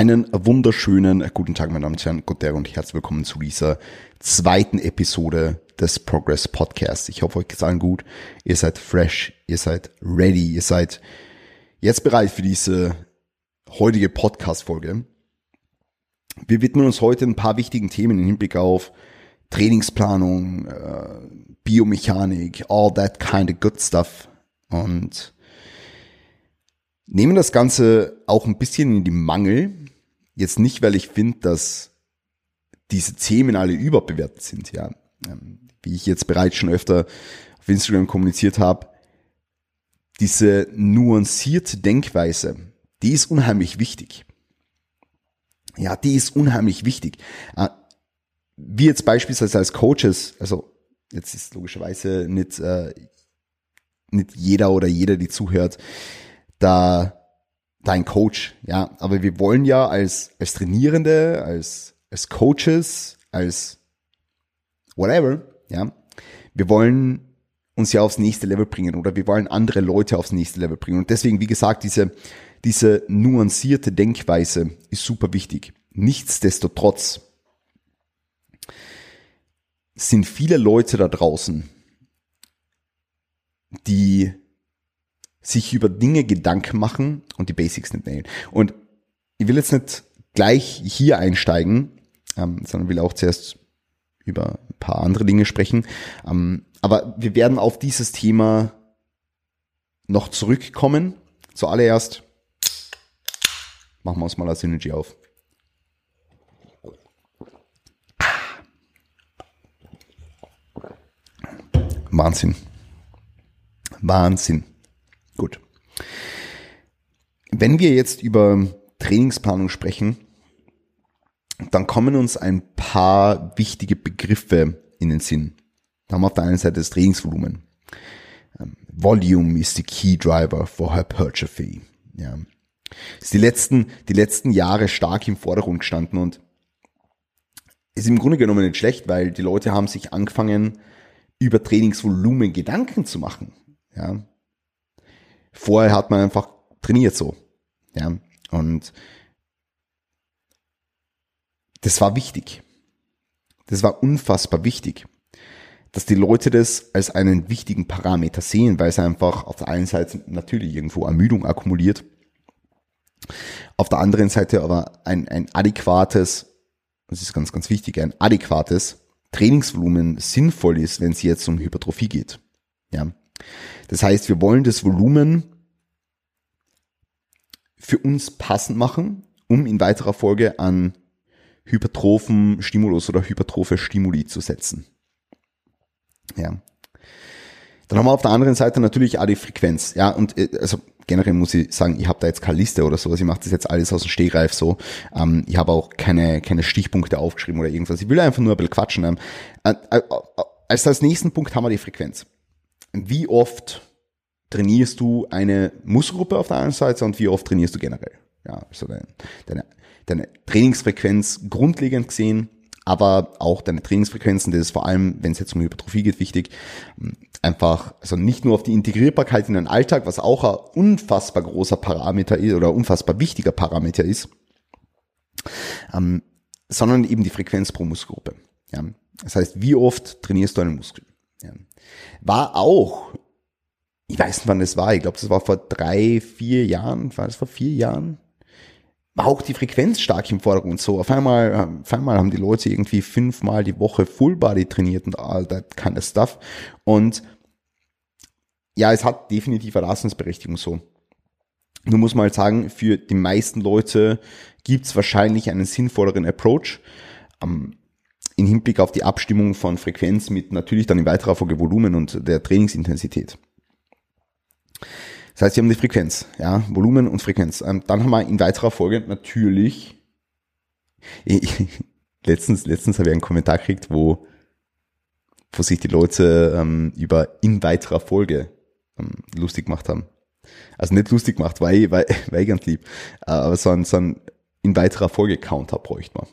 Einen wunderschönen guten Tag, meine Damen und Herren, Gott und herzlich willkommen zu dieser zweiten Episode des Progress Podcasts. Ich hoffe, euch geht's allen gut. Ihr seid fresh, ihr seid ready, ihr seid jetzt bereit für diese heutige Podcast-Folge. Wir widmen uns heute ein paar wichtigen Themen im Hinblick auf Trainingsplanung, äh, Biomechanik, all that kind of good stuff. Und nehmen das Ganze auch ein bisschen in die Mangel. Jetzt nicht, weil ich finde, dass diese Themen alle überbewertet sind, ja. Ähm, wie ich jetzt bereits schon öfter auf Instagram kommuniziert habe, diese nuancierte Denkweise, die ist unheimlich wichtig. Ja, die ist unheimlich wichtig. Äh, wie jetzt beispielsweise als Coaches, also jetzt ist logischerweise nicht, äh, nicht jeder oder jeder, die zuhört, da dein Coach, ja, aber wir wollen ja als als Trainierende, als als Coaches, als whatever, ja, wir wollen uns ja aufs nächste Level bringen oder wir wollen andere Leute aufs nächste Level bringen. Und deswegen wie gesagt diese diese nuancierte Denkweise ist super wichtig. Nichtsdestotrotz sind viele Leute da draußen, die sich über Dinge Gedanken machen und die Basics nicht nehmen. Und ich will jetzt nicht gleich hier einsteigen, ähm, sondern will auch zuerst über ein paar andere Dinge sprechen. Ähm, aber wir werden auf dieses Thema noch zurückkommen. Zuallererst machen wir uns mal als Synergy auf. Wahnsinn. Wahnsinn. Gut. Wenn wir jetzt über Trainingsplanung sprechen, dann kommen uns ein paar wichtige Begriffe in den Sinn. Da haben wir auf der einen Seite das Trainingsvolumen. Ähm, Volume is the key driver for hypertrophy. Ja. Ist die letzten, die letzten Jahre stark im Vordergrund gestanden und ist im Grunde genommen nicht schlecht, weil die Leute haben sich angefangen, über Trainingsvolumen Gedanken zu machen. Ja. Vorher hat man einfach trainiert so. Ja. Und das war wichtig. Das war unfassbar wichtig, dass die Leute das als einen wichtigen Parameter sehen, weil es einfach auf der einen Seite natürlich irgendwo Ermüdung akkumuliert, auf der anderen Seite aber ein, ein adäquates, das ist ganz, ganz wichtig, ein adäquates Trainingsvolumen sinnvoll ist, wenn es jetzt um Hypertrophie geht. Ja. Das heißt, wir wollen das Volumen für uns passend machen, um in weiterer Folge an hypertrophen Stimulus oder hypertrophe Stimuli zu setzen. Ja. Dann haben wir auf der anderen Seite natürlich auch die Frequenz. Ja, und äh, also generell muss ich sagen, ich habe da jetzt keine Liste oder sowas. Ich mache das jetzt alles aus dem Stehgreif so. Ähm, ich habe auch keine, keine Stichpunkte aufgeschrieben oder irgendwas. Ich will einfach nur ein bisschen quatschen. Ähm, äh, äh, als als nächsten Punkt haben wir die Frequenz. Wie oft trainierst du eine Muskelgruppe auf der einen Seite und wie oft trainierst du generell? Ja, also deine, deine, deine Trainingsfrequenz grundlegend gesehen, aber auch deine Trainingsfrequenzen, das ist vor allem, wenn es jetzt um Hypertrophie geht, wichtig, einfach, also nicht nur auf die Integrierbarkeit in den Alltag, was auch ein unfassbar großer Parameter ist oder unfassbar wichtiger Parameter ist, ähm, sondern eben die Frequenz pro Muskelgruppe. Ja. Das heißt, wie oft trainierst du einen Muskel? Ja. War auch ich weiß nicht, wann das war. Ich glaube, das war vor drei, vier Jahren. War das vor vier Jahren? War auch die Frequenz stark im Vordergrund. So, auf einmal, auf einmal haben die Leute irgendwie fünfmal die Woche Full Body trainiert und all that kind of stuff. Und ja, es hat definitiv eine Leistungsberechtigung so. Nur muss man halt sagen, für die meisten Leute gibt's wahrscheinlich einen sinnvolleren Approach. Im Hinblick auf die Abstimmung von Frequenz mit natürlich dann in weiterer Folge Volumen und der Trainingsintensität. Das heißt, sie haben die Frequenz, ja, Volumen und Frequenz. Ähm, dann haben wir in weiterer Folge natürlich, ich, letztens, letztens habe ich einen Kommentar gekriegt, wo, wo sich die Leute ähm, über in weiterer Folge ähm, lustig gemacht haben. Also nicht lustig gemacht, weil, weil, weil ich ganz lieb, äh, aber so ein, so ein in weiterer Folge Counter bräuchte man.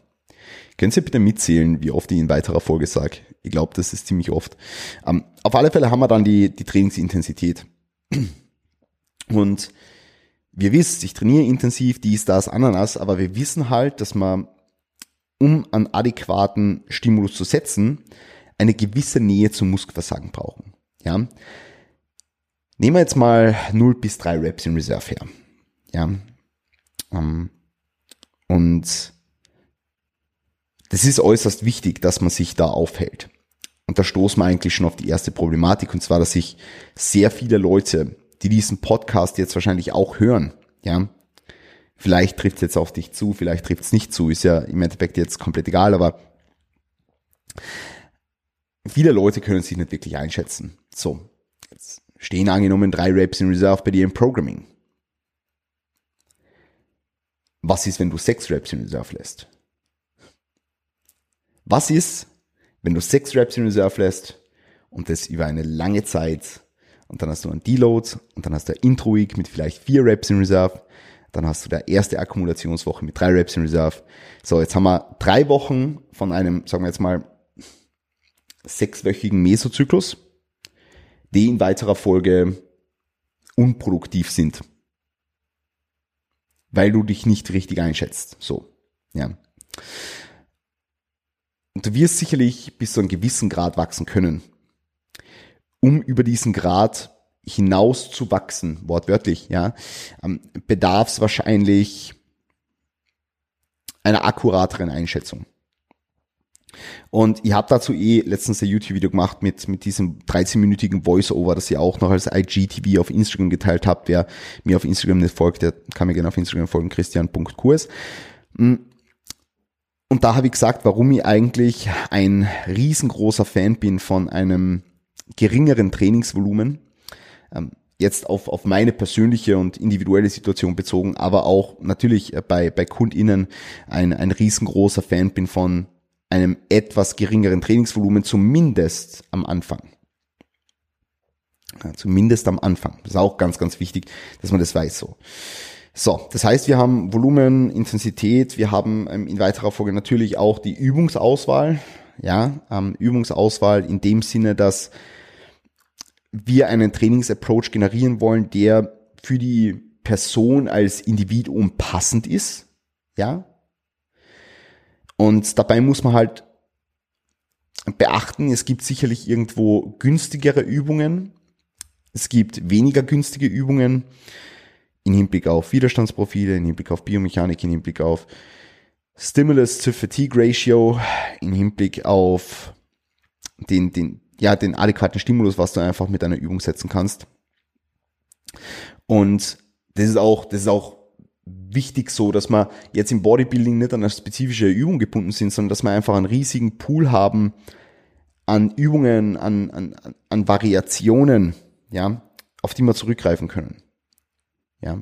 Können Sie bitte mitzählen, wie oft ich in weiterer Folge sage? Ich glaube, das ist ziemlich oft. Ähm, auf alle Fälle haben wir dann die, die Trainingsintensität. Und wir wissen, ich trainiere intensiv, dies, das, Ananas, aber wir wissen halt, dass man, um einen adäquaten Stimulus zu setzen, eine gewisse Nähe zum Muskelversagen brauchen. Ja. Nehmen wir jetzt mal 0 bis 3 Reps in Reserve her. Ja. Ähm, und das ist äußerst wichtig, dass man sich da aufhält. Und da stoßen wir eigentlich schon auf die erste Problematik, und zwar, dass sich sehr viele Leute, die diesen Podcast jetzt wahrscheinlich auch hören, ja, vielleicht trifft es jetzt auf dich zu, vielleicht trifft es nicht zu, ist ja im Endeffekt jetzt komplett egal, aber viele Leute können sich nicht wirklich einschätzen. So, jetzt stehen angenommen drei Raps in Reserve bei dir im Programming. Was ist, wenn du sechs Raps in Reserve lässt? Was ist, wenn du sechs Reps in Reserve lässt und das über eine lange Zeit und dann hast du einen Deload und dann hast du ein Intro Week mit vielleicht vier Reps in Reserve, dann hast du der erste Akkumulationswoche mit drei Reps in Reserve. So, jetzt haben wir drei Wochen von einem, sagen wir jetzt mal, sechswöchigen Mesozyklus, die in weiterer Folge unproduktiv sind. Weil du dich nicht richtig einschätzt. So, ja. Und du wirst sicherlich bis zu einem gewissen Grad wachsen können. Um über diesen Grad hinaus zu wachsen, wortwörtlich, ja, ähm, bedarf es wahrscheinlich einer akkurateren Einschätzung. Und ich habe dazu eh letztens ein YouTube-Video gemacht mit, mit diesem 13-minütigen Voice-Over, das ihr auch noch als IGTV auf Instagram geteilt habt. Wer mir auf Instagram nicht folgt, der kann mir gerne auf Instagram folgen, christian.kurs. Und da habe ich gesagt, warum ich eigentlich ein riesengroßer Fan bin von einem geringeren Trainingsvolumen. Ähm, jetzt auf, auf meine persönliche und individuelle Situation bezogen, aber auch natürlich bei, bei KundInnen ein, ein riesengroßer Fan bin von einem etwas geringeren Trainingsvolumen, zumindest am Anfang. Ja, zumindest am Anfang. Das ist auch ganz, ganz wichtig, dass man das weiß so. So, das heißt, wir haben Volumen, Intensität, wir haben ähm, in weiterer Folge natürlich auch die Übungsauswahl. Ja, ähm, Übungsauswahl in dem Sinne, dass wir einen Trainingsapproach generieren wollen, der für die Person als Individuum passend ist. Ja. Und dabei muss man halt beachten, es gibt sicherlich irgendwo günstigere Übungen. Es gibt weniger günstige Übungen in Hinblick auf Widerstandsprofile, in Hinblick auf Biomechanik, in Hinblick auf Stimulus to Fatigue Ratio, in Hinblick auf den, den, ja, den adäquaten Stimulus, was du einfach mit einer Übung setzen kannst. Und das ist auch, das ist auch wichtig so, dass man jetzt im Bodybuilding nicht an eine spezifische Übung gebunden sind, sondern dass wir einfach einen riesigen Pool haben an Übungen, an, an, an Variationen, ja, auf die wir zurückgreifen können. Ja.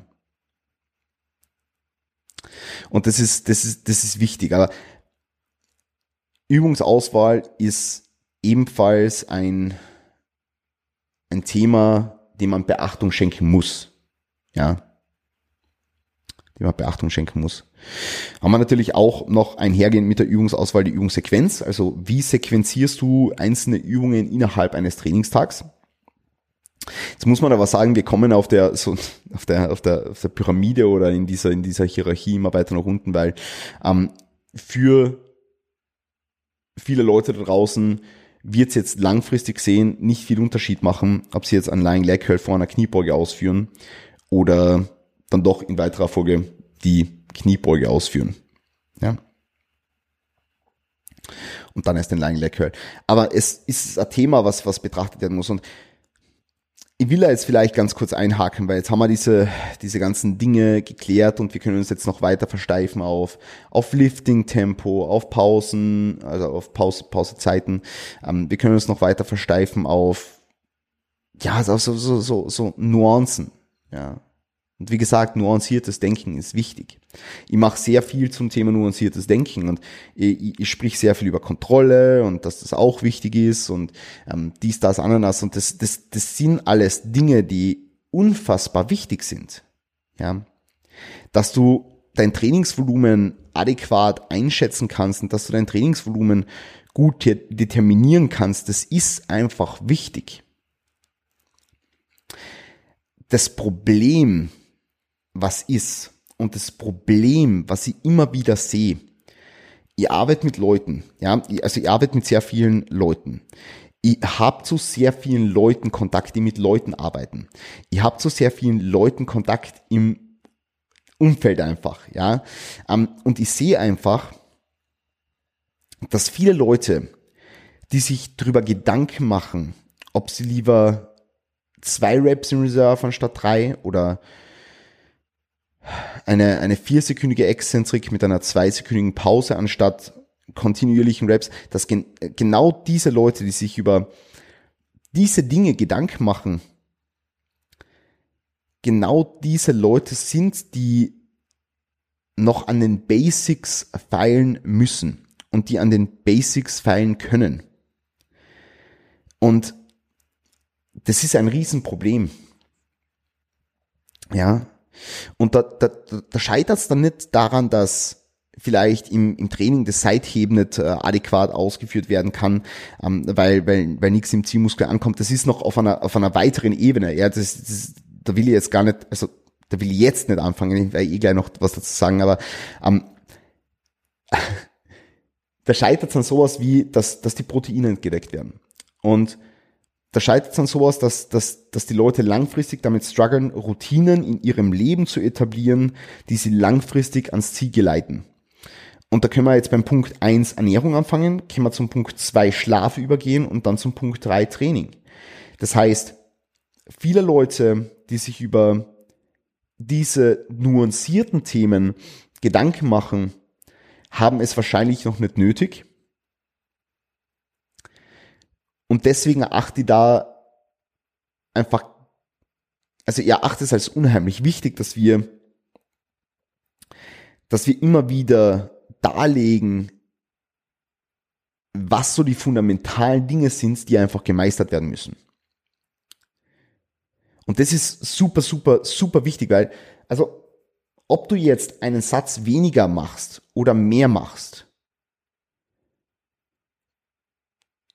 Und das ist, das ist, das ist wichtig. Aber Übungsauswahl ist ebenfalls ein, ein Thema, dem man Beachtung schenken muss. Ja. Dem man Beachtung schenken muss. Haben wir natürlich auch noch einhergehend mit der Übungsauswahl die Übungssequenz. Also wie sequenzierst du einzelne Übungen innerhalb eines Trainingstags? Jetzt muss man aber sagen, wir kommen auf der, so, auf der, auf der, auf der Pyramide oder in dieser, in dieser Hierarchie immer weiter nach unten, weil ähm, für viele Leute da draußen wird es jetzt langfristig sehen nicht viel Unterschied machen, ob sie jetzt einen Lying Leg Curl vor einer Kniebeuge ausführen oder dann doch in weiterer Folge die Kniebeuge ausführen. Ja. Und dann erst den Lying Leg Curl. Aber es ist ein Thema, was, was betrachtet werden muss. Und ich will da jetzt vielleicht ganz kurz einhaken, weil jetzt haben wir diese, diese ganzen Dinge geklärt und wir können uns jetzt noch weiter versteifen auf, auf Lifting-Tempo, auf Pausen, also auf Pause, Pausezeiten. Ähm, wir können uns noch weiter versteifen auf, ja, so, so, so, so, Nuancen, ja. Und wie gesagt, nuanciertes Denken ist wichtig. Ich mache sehr viel zum Thema nuanciertes Denken und ich, ich sprich sehr viel über Kontrolle und dass das auch wichtig ist und ähm, dies, das, Ananas und das, das, das sind alles Dinge, die unfassbar wichtig sind. Ja, dass du dein Trainingsvolumen adäquat einschätzen kannst und dass du dein Trainingsvolumen gut determinieren kannst, das ist einfach wichtig. Das Problem was ist und das Problem, was ich immer wieder sehe, ihr arbeitet mit Leuten, ja, also ihr arbeitet mit sehr vielen Leuten. Ihr habt zu sehr vielen Leuten Kontakt, die mit Leuten arbeiten. Ihr habt zu sehr vielen Leuten Kontakt im Umfeld einfach, ja. Ähm, und ich sehe einfach, dass viele Leute, die sich darüber Gedanken machen, ob sie lieber zwei Raps in Reserve anstatt drei oder eine, eine viersekündige Exzentrik mit einer zweisekündigen Pause anstatt kontinuierlichen Raps, dass gen genau diese Leute, die sich über diese Dinge Gedanken machen, genau diese Leute sind, die noch an den Basics feilen müssen und die an den Basics feilen können. Und das ist ein Riesenproblem. Ja. Und da, da, da scheitert es dann nicht daran, dass vielleicht im, im Training das Seitheben nicht äh, adäquat ausgeführt werden kann, ähm, weil, weil, weil nichts im Zielmuskel ankommt. Das ist noch auf einer, auf einer weiteren Ebene. Ja, das, das, da will ich jetzt gar nicht, also da will ich jetzt nicht anfangen, ich werde eh gleich noch was dazu sagen, aber ähm, da scheitert es an sowas wie, dass, dass die Proteine entgedeckt werden. Und da scheitert es an sowas, dass, dass, dass die Leute langfristig damit strugglen, Routinen in ihrem Leben zu etablieren, die sie langfristig ans Ziel geleiten. Und da können wir jetzt beim Punkt eins Ernährung anfangen, können wir zum Punkt zwei Schlaf übergehen und dann zum Punkt drei Training. Das heißt, viele Leute, die sich über diese nuancierten Themen Gedanken machen, haben es wahrscheinlich noch nicht nötig. Und deswegen achte ich da einfach, also ihr achtet es als unheimlich wichtig, dass wir, dass wir immer wieder darlegen, was so die fundamentalen Dinge sind, die einfach gemeistert werden müssen. Und das ist super, super, super wichtig, weil, also, ob du jetzt einen Satz weniger machst oder mehr machst,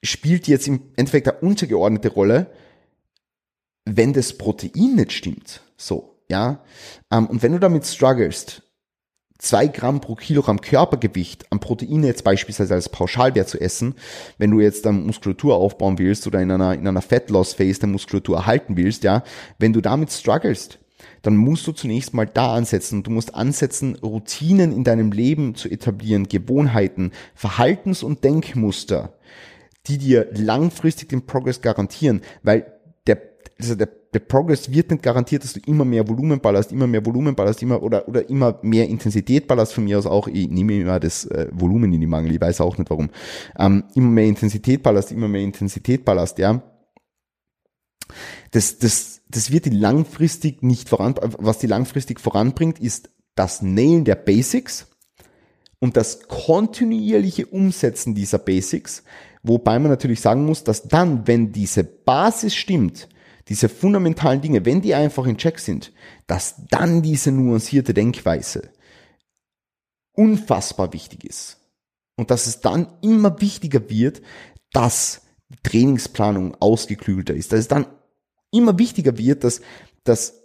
spielt jetzt im Endeffekt eine untergeordnete Rolle, wenn das Protein nicht stimmt. So, ja. Ähm, und wenn du damit strugglest, zwei Gramm pro Kilogramm Körpergewicht an Proteine jetzt beispielsweise als Pauschalwert zu essen, wenn du jetzt dann Muskulatur aufbauen willst oder in einer, in einer Fat Loss Phase der Muskulatur erhalten willst, ja, wenn du damit strugglest, dann musst du zunächst mal da ansetzen. Du musst ansetzen, Routinen in deinem Leben zu etablieren, Gewohnheiten, Verhaltens- und Denkmuster, die dir langfristig den Progress garantieren, weil der, also der der Progress wird nicht garantiert, dass du immer mehr Volumen ballerst, immer mehr Volumen ballerst, immer oder, oder immer mehr Intensität ballerst von mir aus auch. Ich nehme immer das äh, Volumen in die Mangel, ich weiß auch nicht warum. Ähm, immer mehr Intensität ballerst, immer mehr Intensität ballerst, ja. Das, das, das wird die langfristig nicht voran, was die langfristig voranbringt, ist das Nailen der Basics und das kontinuierliche Umsetzen dieser Basics, wobei man natürlich sagen muss, dass dann, wenn diese Basis stimmt, diese fundamentalen Dinge, wenn die einfach in Check sind, dass dann diese nuancierte Denkweise unfassbar wichtig ist. Und dass es dann immer wichtiger wird, dass die Trainingsplanung ausgeklügelter ist. Dass es dann immer wichtiger wird, dass, dass,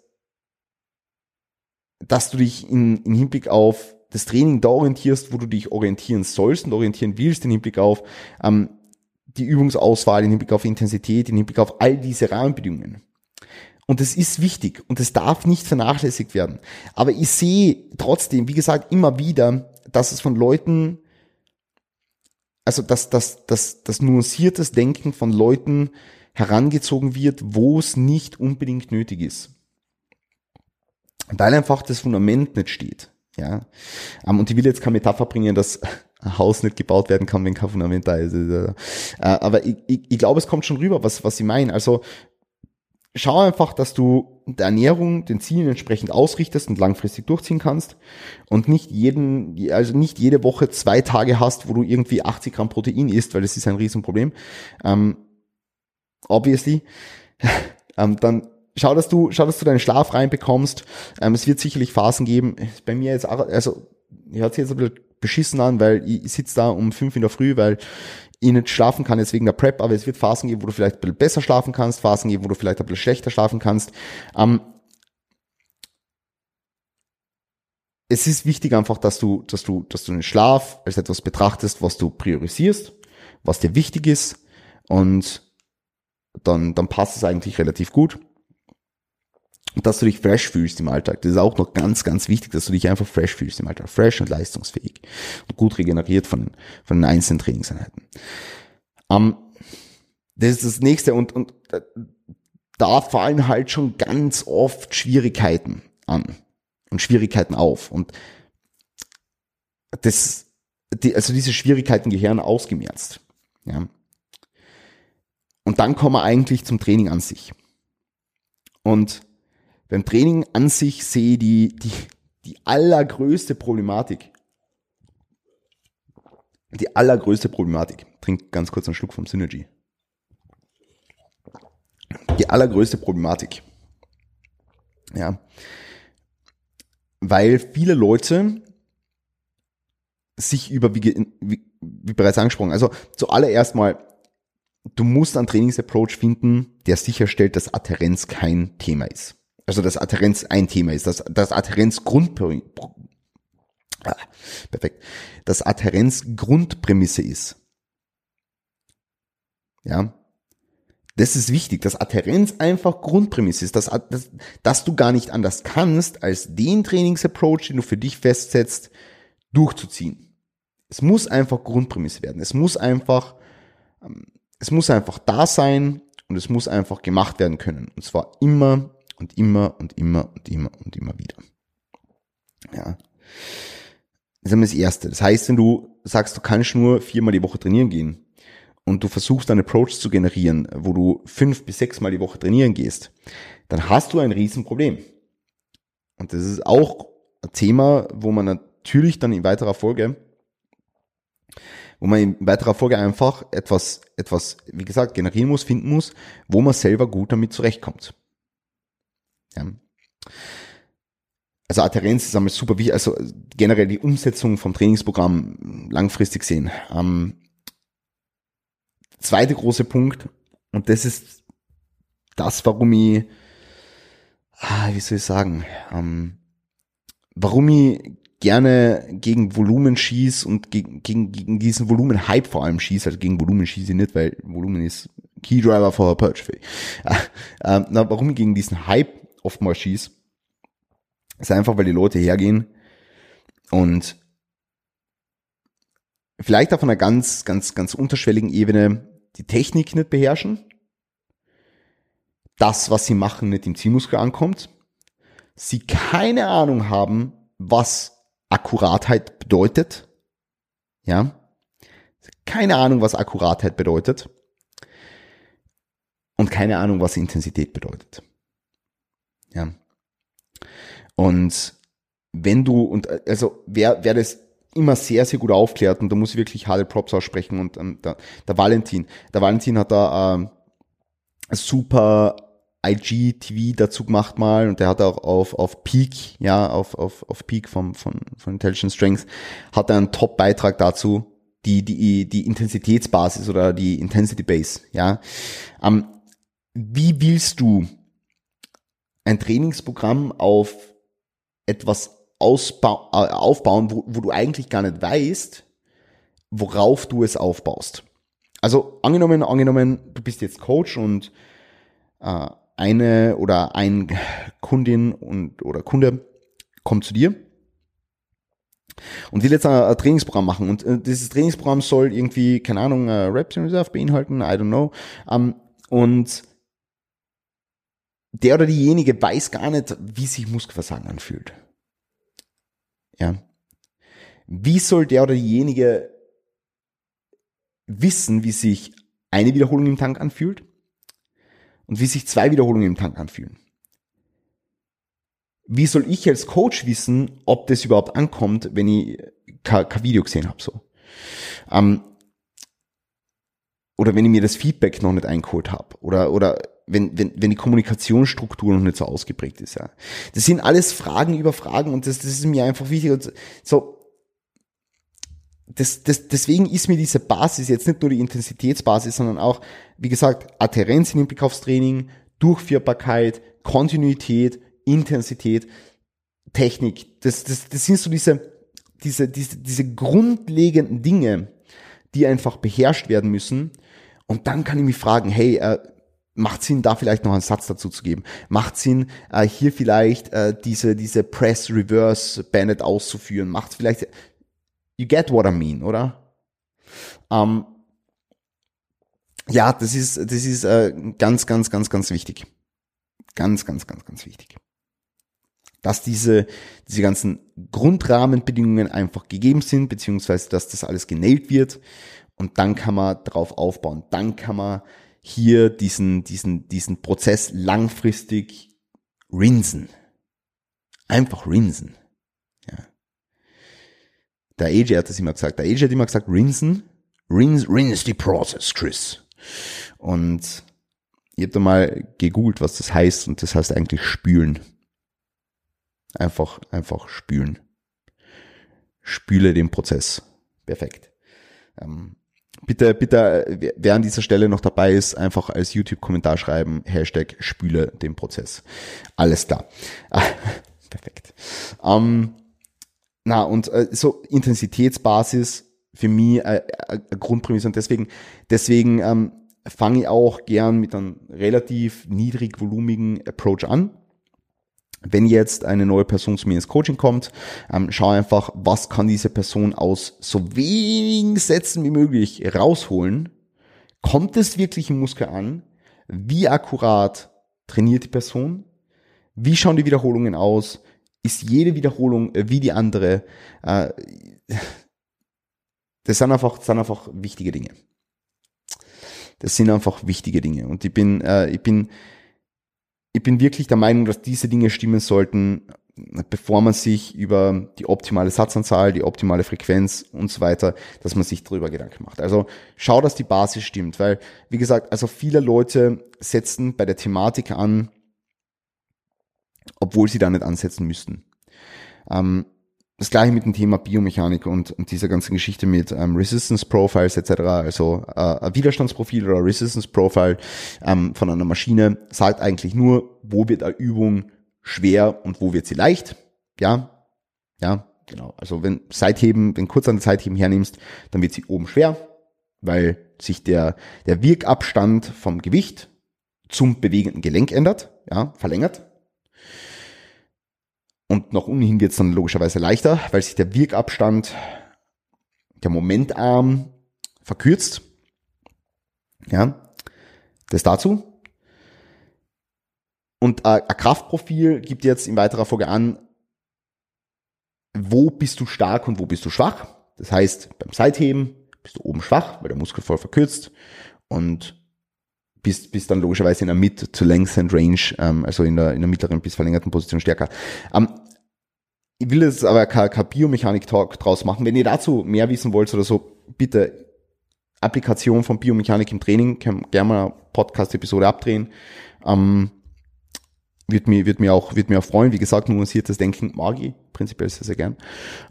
dass du dich in, in Hinblick auf das Training da orientierst, wo du dich orientieren sollst und orientieren willst, in Hinblick auf ähm, die Übungsauswahl, in Hinblick auf Intensität, in Hinblick auf all diese Rahmenbedingungen. Und das ist wichtig und es darf nicht vernachlässigt werden. Aber ich sehe trotzdem, wie gesagt, immer wieder, dass es von Leuten, also dass, dass, dass das nuanciertes Denken von Leuten herangezogen wird, wo es nicht unbedingt nötig ist. Weil einfach das Fundament nicht steht. Ja. Ähm, und ich will jetzt keine Metapher bringen, dass Haus nicht gebaut werden kann, wenn kein Fundament da ist. Äh, aber ich, ich, ich glaube, es kommt schon rüber, was, was ich meine. Also schau einfach, dass du der Ernährung den Zielen entsprechend ausrichtest und langfristig durchziehen kannst und nicht jeden, also nicht jede Woche zwei Tage hast, wo du irgendwie 80 Gramm Protein isst, weil das ist ein Riesenproblem. Ähm, obviously. ähm, dann schau, dass du, schau, dass du deinen Schlaf reinbekommst. Ähm, es wird sicherlich Phasen geben. Bei mir jetzt, also, hört sich jetzt ein bisschen beschissen an, weil ich sitze da um fünf in der Früh, weil ich nicht schlafen kann jetzt wegen der Prep, aber es wird Phasen geben, wo du vielleicht ein bisschen besser schlafen kannst, Phasen geben, wo du vielleicht ein bisschen schlechter schlafen kannst. Ähm, es ist wichtig einfach, dass du, dass du, dass du den Schlaf als etwas betrachtest, was du priorisierst, was dir wichtig ist und dann, dann passt es eigentlich relativ gut. Dass du dich fresh fühlst im Alltag. Das ist auch noch ganz, ganz wichtig, dass du dich einfach fresh fühlst im Alltag. Fresh und leistungsfähig. Und gut regeneriert von, von den einzelnen Trainingseinheiten. Um, das ist das nächste und, und da fallen halt schon ganz oft Schwierigkeiten an und Schwierigkeiten auf. Und das, die, also diese Schwierigkeiten gehören ausgemerzt. Ja. Und dann kommen wir eigentlich zum Training an sich. Und beim Training an sich sehe die, die, die allergrößte Problematik. Die allergrößte Problematik. Trink ganz kurz einen Schluck vom Synergy. Die allergrößte Problematik. Ja. Weil viele Leute sich über, wie, wie, wie bereits angesprochen, also zuallererst mal, du musst einen Trainingsapproach finden, der sicherstellt, dass Adherenz kein Thema ist also dass Adherenz ein Thema ist, dass, dass Adherenz ah, perfekt, dass Adherenz Grundprämisse ist. Ja. Das ist wichtig, dass Adherenz einfach Grundprämisse ist, dass, dass, dass du gar nicht anders kannst, als den Trainingsapproach, den du für dich festsetzt, durchzuziehen. Es muss einfach Grundprämisse werden. Es muss einfach, ähm, es muss einfach da sein und es muss einfach gemacht werden können. Und zwar immer und immer und immer und immer und immer wieder. Ja. Das ist einmal das Erste. Das heißt, wenn du sagst, du kannst nur viermal die Woche trainieren gehen und du versuchst einen Approach zu generieren, wo du fünf bis sechsmal die Woche trainieren gehst, dann hast du ein Riesenproblem. Und das ist auch ein Thema, wo man natürlich dann in weiterer Folge, wo man in weiterer Folge einfach etwas, etwas, wie gesagt, generieren muss, finden muss, wo man selber gut damit zurechtkommt. Ja. Also Adherenz ist einmal super wichtig, also generell die Umsetzung vom Trainingsprogramm langfristig sehen. Ähm, zweite große Punkt, und das ist das, warum ich, ah, wie soll ich sagen, ähm, warum ich gerne gegen Volumen schieß und gegen, gegen, gegen diesen Volumen-Hype vor allem schieß, also gegen Volumen schieße ich nicht, weil Volumen ist Key Driver for a Purge. Äh, äh, warum ich gegen diesen Hype oftmals schieß, ist einfach, weil die Leute hergehen und vielleicht auf einer ganz, ganz, ganz unterschwelligen Ebene die Technik nicht beherrschen, das, was sie machen, nicht im Zielmuskel ankommt, sie keine Ahnung haben, was Akkuratheit bedeutet, ja, keine Ahnung, was Akkuratheit bedeutet. Und keine Ahnung, was Intensität bedeutet. Ja. Und wenn du, und also wer, wer das immer sehr, sehr gut aufklärt und da muss ich wirklich harte Props aussprechen und ähm, der, der Valentin, der Valentin hat da ähm, super IGTV dazu gemacht mal und der hat auch auf, auf Peak, ja, auf, auf, auf Peak vom, von, von Intelligent Strengths, hat er einen Top-Beitrag dazu, die, die, die Intensitätsbasis oder die Intensity Base, ja. Ähm, wie willst du ein Trainingsprogramm auf etwas ausbau, äh, aufbauen, wo, wo du eigentlich gar nicht weißt, worauf du es aufbaust. Also angenommen, angenommen, du bist jetzt Coach und äh, eine oder ein Kundin und oder Kunde kommt zu dir und will jetzt ein, ein Trainingsprogramm machen und äh, dieses Trainingsprogramm soll irgendwie keine Ahnung äh, Reps in Reserve beinhalten, I don't know ähm, und der oder diejenige weiß gar nicht, wie sich Muskelversagen anfühlt. Ja. Wie soll der oder diejenige wissen, wie sich eine Wiederholung im Tank anfühlt und wie sich zwei Wiederholungen im Tank anfühlen? Wie soll ich als Coach wissen, ob das überhaupt ankommt, wenn ich kein, Video gesehen habe? So. Ähm, oder wenn ich mir das Feedback noch nicht eingeholt habe. Oder, oder wenn, wenn, wenn die Kommunikationsstruktur noch nicht so ausgeprägt ist, ja. Das sind alles Fragen über Fragen und das, das ist mir einfach wichtig. Und so, das, das, deswegen ist mir diese Basis jetzt nicht nur die Intensitätsbasis, sondern auch, wie gesagt, Adherenz in Hinblick aufs Training, Durchführbarkeit, Kontinuität, Intensität. Technik. Das, das, das sind so diese, diese, diese, diese grundlegenden Dinge, die einfach beherrscht werden müssen. Und dann kann ich mich fragen, hey, äh, macht Sinn, da vielleicht noch einen Satz dazu zu geben? Macht Sinn, äh, hier vielleicht äh, diese, diese Press Reverse Bennett auszuführen? Macht vielleicht, you get what I mean, oder? Ähm, ja, das ist, das ist äh, ganz, ganz, ganz, ganz wichtig. Ganz, ganz, ganz, ganz wichtig. Dass diese, diese ganzen Grundrahmenbedingungen einfach gegeben sind, beziehungsweise dass das alles genäht wird und dann kann man drauf aufbauen. Dann kann man hier diesen, diesen, diesen Prozess langfristig rinsen. Einfach rinsen. Ja. Der AJ hat das immer gesagt. Der AJ hat immer gesagt, rinsen, rinse, rinse the process, Chris. Und ich habe da mal gegoogelt, was das heißt, und das heißt eigentlich spülen. Einfach, einfach spülen. Spüle den Prozess. Perfekt. Ähm, bitte, bitte, wer an dieser Stelle noch dabei ist, einfach als YouTube-Kommentar schreiben, Hashtag spüle den Prozess. Alles klar. Ah, perfekt. Ähm, na, und äh, so Intensitätsbasis für mich äh, äh, Grundprämisse und deswegen, deswegen ähm, fange ich auch gern mit einem relativ niedrig volumigen Approach an. Wenn jetzt eine neue Person zu mir ins Coaching kommt, ähm, schau einfach, was kann diese Person aus so wenigen Sätzen wie möglich rausholen. Kommt es wirklich im Muskel an? Wie akkurat trainiert die Person? Wie schauen die Wiederholungen aus? Ist jede Wiederholung wie die andere? Äh, das sind einfach, das sind einfach wichtige Dinge. Das sind einfach wichtige Dinge. Und ich bin, äh, ich bin, ich bin wirklich der Meinung, dass diese Dinge stimmen sollten, bevor man sich über die optimale Satzanzahl, die optimale Frequenz und so weiter, dass man sich darüber Gedanken macht. Also schau, dass die Basis stimmt, weil, wie gesagt, also viele Leute setzen bei der Thematik an, obwohl sie da nicht ansetzen müssten. Ähm, das gleiche mit dem Thema Biomechanik und, und dieser ganzen Geschichte mit ähm, Resistance Profiles etc. Also äh, Widerstandsprofil oder Resistance Profile ähm, von einer Maschine sagt eigentlich nur, wo wird eine Übung schwer und wo wird sie leicht. Ja, ja, genau. Also wenn Seitheben, wenn kurz an der Seitheben hernimmst, dann wird sie oben schwer, weil sich der, der Wirkabstand vom Gewicht zum bewegenden Gelenk ändert, ja, verlängert. Und nach unten hin wird es dann logischerweise leichter, weil sich der Wirkabstand, der Momentarm verkürzt. Ja, das dazu. Und ein Kraftprofil gibt jetzt in weiterer Folge an, wo bist du stark und wo bist du schwach. Das heißt, beim Seitheben bist du oben schwach, weil der Muskel voll verkürzt und bist, bist dann logischerweise in der Mid- to Length and Range, ähm, also in der, in der mittleren bis verlängerten Position stärker. Ähm, ich will jetzt aber kein, kein Biomechanik-Talk draus machen. Wenn ihr dazu mehr wissen wollt oder so, bitte Applikation von Biomechanik im Training, kann gerne mal eine Podcast-Episode abdrehen. Ähm, wird mir, wird mir auch, wird mir auch freuen. Wie gesagt, nuanciertes Denken mag ich prinzipiell sehr, sehr gern.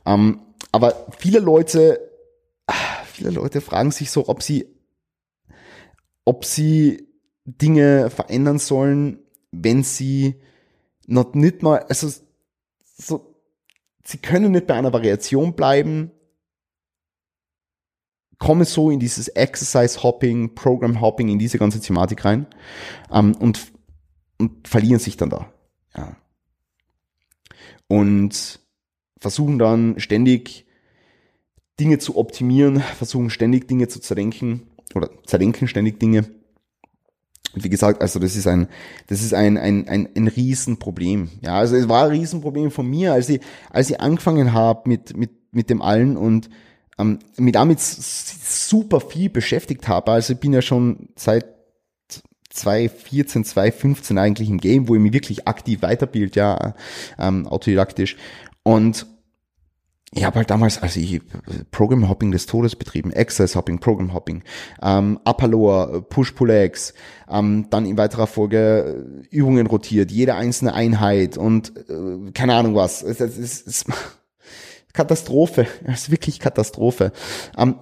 Ähm, aber viele Leute, viele Leute fragen sich so, ob sie, ob sie Dinge verändern sollen, wenn sie noch nicht mal, also so sie können nicht bei einer Variation bleiben, kommen so in dieses Exercise Hopping, Program Hopping, in diese ganze Thematik rein ähm, und, und verlieren sich dann da. Ja. Und versuchen dann ständig Dinge zu optimieren, versuchen ständig Dinge zu zerdenken oder zerdenken ständig Dinge und wie gesagt, also das ist ein, das ist ein, ein, ein, ein Riesenproblem. Ja, also es war ein Riesenproblem von mir, als ich, als ich angefangen habe mit, mit, mit dem allen und ähm, mich damit super viel beschäftigt habe. Also ich bin ja schon seit 2014, 2015 eigentlich im Game, wo ich mich wirklich aktiv weiterbild, ja, ähm, autodidaktisch. Und ich habe halt damals, also ich Program Hopping des Todes betrieben, Access Hopping, Program Hopping, ähm, Upper Lower, Push Pull Legs, ähm, dann in weiterer Folge Übungen rotiert, jede einzelne Einheit und äh, keine Ahnung was. Es, es, es, es Katastrophe, es ist wirklich Katastrophe. Ähm,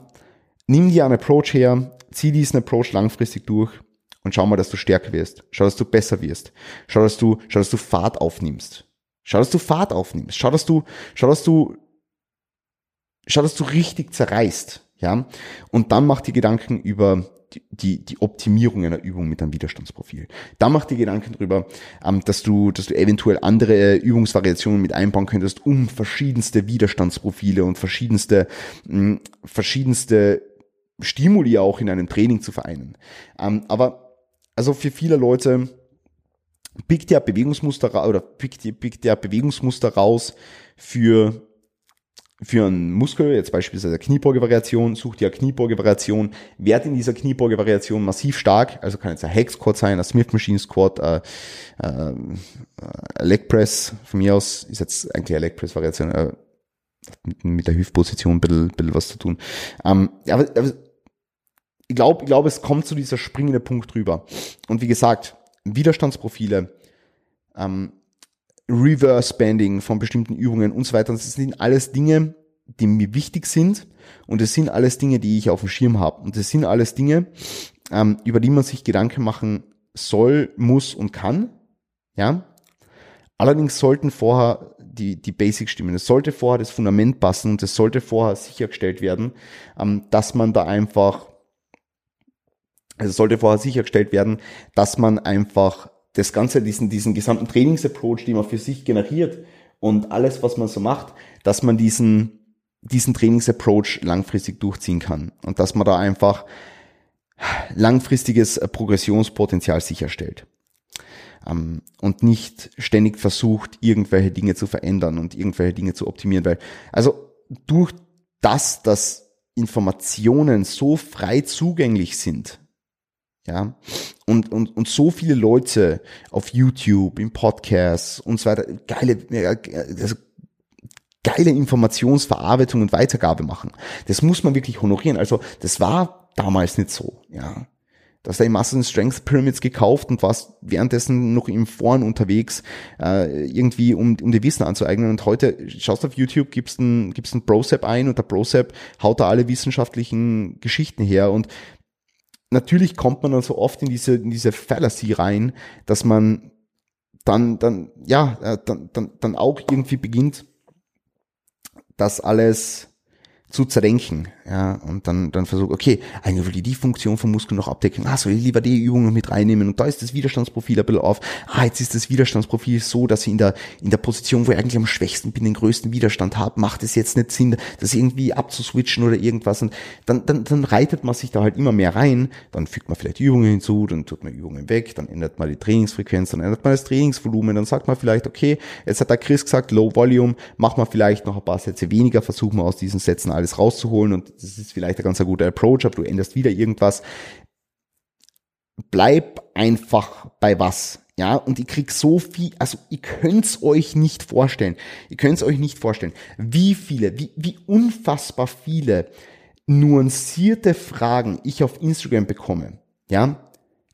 nimm dir einen Approach her, zieh diesen Approach langfristig durch und schau mal, dass du stärker wirst. Schau, dass du besser wirst. Schau, dass du, schau, dass du Fahrt aufnimmst. Schau, dass du Fahrt aufnimmst. Schau, dass du, schau, dass du, schau, dass du richtig zerreißt. Ja. Und dann mach dir Gedanken über die, die Optimierung einer Übung mit einem Widerstandsprofil. Da mach dir Gedanken drüber, ähm, dass du, dass du eventuell andere Übungsvariationen mit einbauen könntest, um verschiedenste Widerstandsprofile und verschiedenste, mh, verschiedenste Stimuli auch in einem Training zu vereinen. Ähm, aber also für viele Leute pickt der Bewegungsmuster oder pickt, pickt der Bewegungsmuster raus für für einen Muskel, jetzt beispielsweise Kniebeuge-Variation, sucht ihr Kniebeuge-Variation, werd in dieser Kniebeuge-Variation massiv stark, also kann jetzt ein Hex Squat sein, ein Smith Machine Squat, äh, äh, Leg Press, von mir aus ist jetzt eigentlich eine Leg Press Variation, äh, mit, der Hüftposition ein bisschen, bisschen was zu tun. Ähm, aber, aber ich glaube, ich glaube, es kommt zu dieser springende Punkt drüber. Und wie gesagt, Widerstandsprofile, ähm, Reverse Banding von bestimmten Übungen und so weiter. Das sind alles Dinge, die mir wichtig sind und es sind alles Dinge, die ich auf dem Schirm habe. Und es sind alles Dinge, ähm, über die man sich Gedanken machen soll, muss und kann. Ja. Allerdings sollten vorher die, die Basics stimmen. Es sollte vorher das Fundament passen und es sollte vorher sichergestellt werden, ähm, dass man da einfach, also sollte vorher sichergestellt werden, dass man einfach das Ganze, diesen, diesen gesamten Trainingsapproach, den man für sich generiert und alles, was man so macht, dass man diesen, diesen Trainingsapproach langfristig durchziehen kann und dass man da einfach langfristiges Progressionspotenzial sicherstellt ähm, und nicht ständig versucht, irgendwelche Dinge zu verändern und irgendwelche Dinge zu optimieren, weil also durch das, dass Informationen so frei zugänglich sind, ja, und, und, und so viele Leute auf YouTube, im Podcast und so weiter, geile, also geile Informationsverarbeitung und Weitergabe machen. Das muss man wirklich honorieren. Also, das war damals nicht so, ja. Da hast du die Muscle Strength Pyramids gekauft und warst währenddessen noch im Foren unterwegs, äh, irgendwie um, um die Wissen anzueignen. Und heute schaust du auf YouTube, gibst ein, gibst ein ProSep ein und der ProSep haut da alle wissenschaftlichen Geschichten her. Und natürlich kommt man dann so oft in diese, in diese Fallacy rein, dass man dann, dann, ja, äh, dann, dann, dann auch irgendwie beginnt, das alles zu zerdenken, ja, und dann, dann versucht, okay, eigentlich will ich die Funktion vom Muskel noch abdecken, ah, soll ich lieber die Übungen mit reinnehmen? Und da ist das Widerstandsprofil ein bisschen auf, ah, jetzt ist das Widerstandsprofil so, dass ich in der, in der Position, wo ich eigentlich am schwächsten bin, den größten Widerstand habe, macht es jetzt nicht Sinn, das irgendwie abzuswitchen oder irgendwas. Und dann, dann, dann reitet man sich da halt immer mehr rein, dann fügt man vielleicht Übungen hinzu, dann tut man Übungen weg, dann ändert man die Trainingsfrequenz, dann ändert man das Trainingsvolumen, dann sagt man vielleicht, okay, jetzt hat der Chris gesagt, Low Volume, machen wir vielleicht noch ein paar Sätze weniger, versuchen wir aus diesen Sätzen alles rauszuholen und das ist vielleicht ein ganz guter Approach, aber du änderst wieder irgendwas. Bleib einfach bei was. Ja, und ich krieg so viel, also ihr könnt's euch nicht vorstellen. Ihr könnt's euch nicht vorstellen, wie viele, wie, wie unfassbar viele nuancierte Fragen ich auf Instagram bekomme. Ja,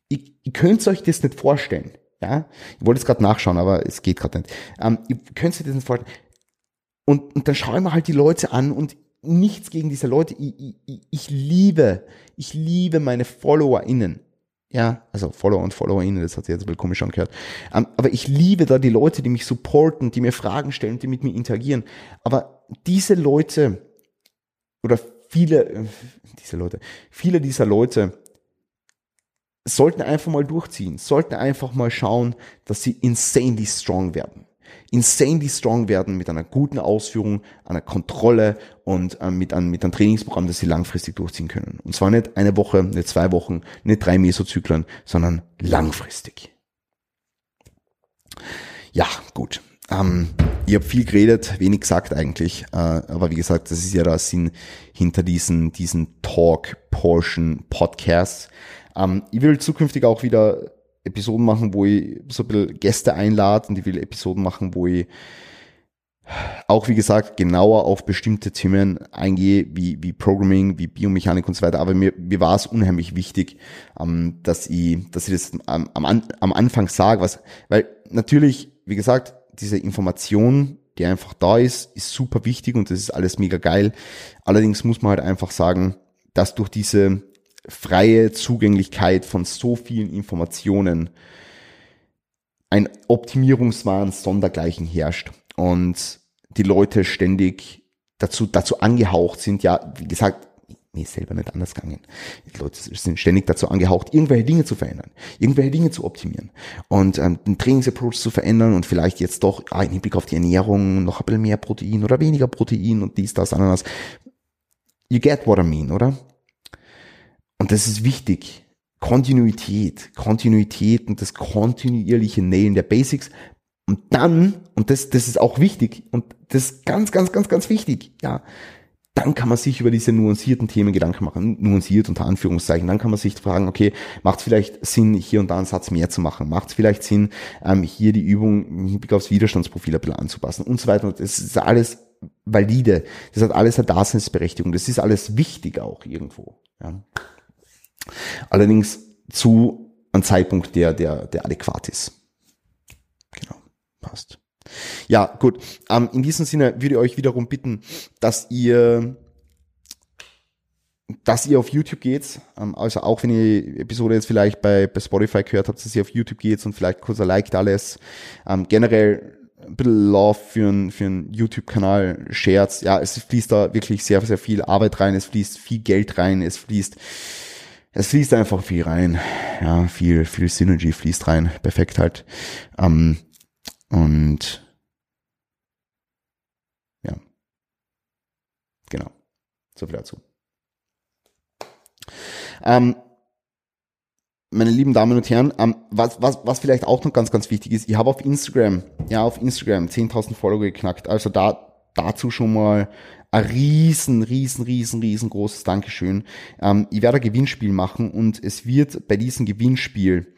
ihr, ihr könnt's euch das nicht vorstellen. Ja, ich wollte es gerade nachschauen, aber es geht gerade nicht. Ähm, ihr könnt euch das nicht vorstellen. Und, und dann schaue ich mir halt die Leute an und nichts gegen diese Leute. Ich, ich, ich liebe, ich liebe meine FollowerInnen. Ja, also Follower und FollowerInnen, das hat sich jetzt ein bisschen komisch angehört. Um, ähm, aber ich liebe da die Leute, die mich supporten, die mir Fragen stellen, die mit mir interagieren. Aber diese Leute oder viele, äh, diese Leute, viele dieser Leute sollten einfach mal durchziehen, sollten einfach mal schauen, dass sie insanely strong werden insanely strong werden mit einer guten Ausführung, einer Kontrolle und äh, mit, einem, mit einem Trainingsprogramm, das sie langfristig durchziehen können. Und zwar nicht eine Woche, nicht zwei Wochen, nicht drei Mesozyklen, sondern langfristig. Ja, gut. Ähm, ich habe viel geredet, wenig gesagt eigentlich, äh, aber wie gesagt, das ist ja der Sinn hinter diesen, diesen Talk-Portion-Podcasts. Ähm, ich will zukünftig auch wieder Episoden machen, wo ich so ein bisschen Gäste einlade und ich will Episoden machen, wo ich auch wie gesagt genauer auf bestimmte Themen eingehe, wie, wie Programming, wie Biomechanik und so weiter. Aber mir, mir war es unheimlich wichtig, ähm, dass ich, dass ich das am, am, am Anfang sage, was, weil natürlich, wie gesagt, diese Information, die einfach da ist, ist super wichtig und das ist alles mega geil. Allerdings muss man halt einfach sagen, dass durch diese freie Zugänglichkeit von so vielen Informationen ein Optimierungswahn sondergleichen herrscht und die Leute ständig dazu, dazu angehaucht sind, ja, wie gesagt, mir ist selber nicht anders gegangen. Die Leute sind ständig dazu angehaucht, irgendwelche Dinge zu verändern, irgendwelche Dinge zu optimieren und ähm, den Trainingsapproach zu verändern und vielleicht jetzt doch ah, im Hinblick auf die Ernährung noch ein bisschen mehr Protein oder weniger Protein und dies, das, anderes. You get what I mean, oder? Und das ist wichtig. Kontinuität, Kontinuität und das kontinuierliche Nailen der Basics. Und dann, und das, das ist auch wichtig, und das ist ganz, ganz, ganz, ganz wichtig, ja, dann kann man sich über diese nuancierten Themen Gedanken machen, nuanciert unter Anführungszeichen. Dann kann man sich fragen, okay, macht es vielleicht Sinn, hier und da einen Satz mehr zu machen? Macht es vielleicht Sinn, ähm, hier die Übung im Hinblick aufs Widerstandsprofil ein bisschen anzupassen und so weiter. Das ist alles valide. Das hat alles eine Daseinsberechtigung. Das ist alles wichtig auch irgendwo. Ja. Allerdings zu einem Zeitpunkt, der, der, der adäquat ist. Genau, passt. Ja, gut. Ähm, in diesem Sinne würde ich euch wiederum bitten, dass ihr dass ihr auf YouTube geht, ähm, also auch wenn ihr die Episode jetzt vielleicht bei, bei Spotify gehört habt, dass ihr auf YouTube geht und vielleicht kurz liked alles. Ähm, generell ein bisschen Love für einen für einen YouTube-Kanal, Shares. Ja, es fließt da wirklich sehr, sehr viel Arbeit rein, es fließt viel Geld rein, es fließt es fließt einfach viel rein. Ja, viel, viel Synergy fließt rein. Perfekt halt. Ähm, und ja. Genau. So viel dazu. Ähm, meine lieben Damen und Herren, ähm, was, was, was vielleicht auch noch ganz, ganz wichtig ist, ich habe auf Instagram, ja, auf Instagram 10.000 Follower geknackt. Also da, dazu schon mal ein riesen, riesen, riesen, riesengroßes Dankeschön. Ähm, ich werde ein Gewinnspiel machen und es wird bei diesem Gewinnspiel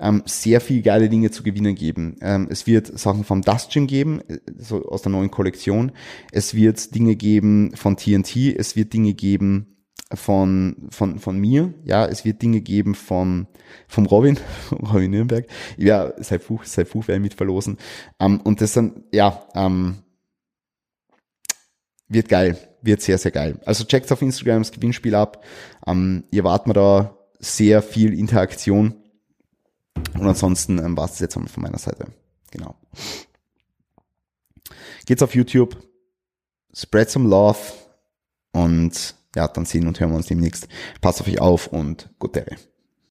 ähm, sehr viel geile Dinge zu gewinnen geben. Ähm, es wird Sachen vom Dust Gym geben, äh, so aus der neuen Kollektion. Es wird Dinge geben von TNT. Es wird Dinge geben von, von, von mir, ja, es wird Dinge geben von, vom Robin, Robin Nürnberg, ja, sein Buch, sein Buch werde ich mit verlosen, ähm, und das dann, ja, ähm, wird geil, wird sehr, sehr geil. Also checkt auf Instagram das Gewinnspiel ab, ähm, ihr wartet mir da sehr viel Interaktion, und ansonsten ähm, war es jetzt einmal von meiner Seite. Genau. Geht's auf YouTube, spread some love und ja, dann sehen und hören wir uns demnächst. Passt auf euch auf und gute.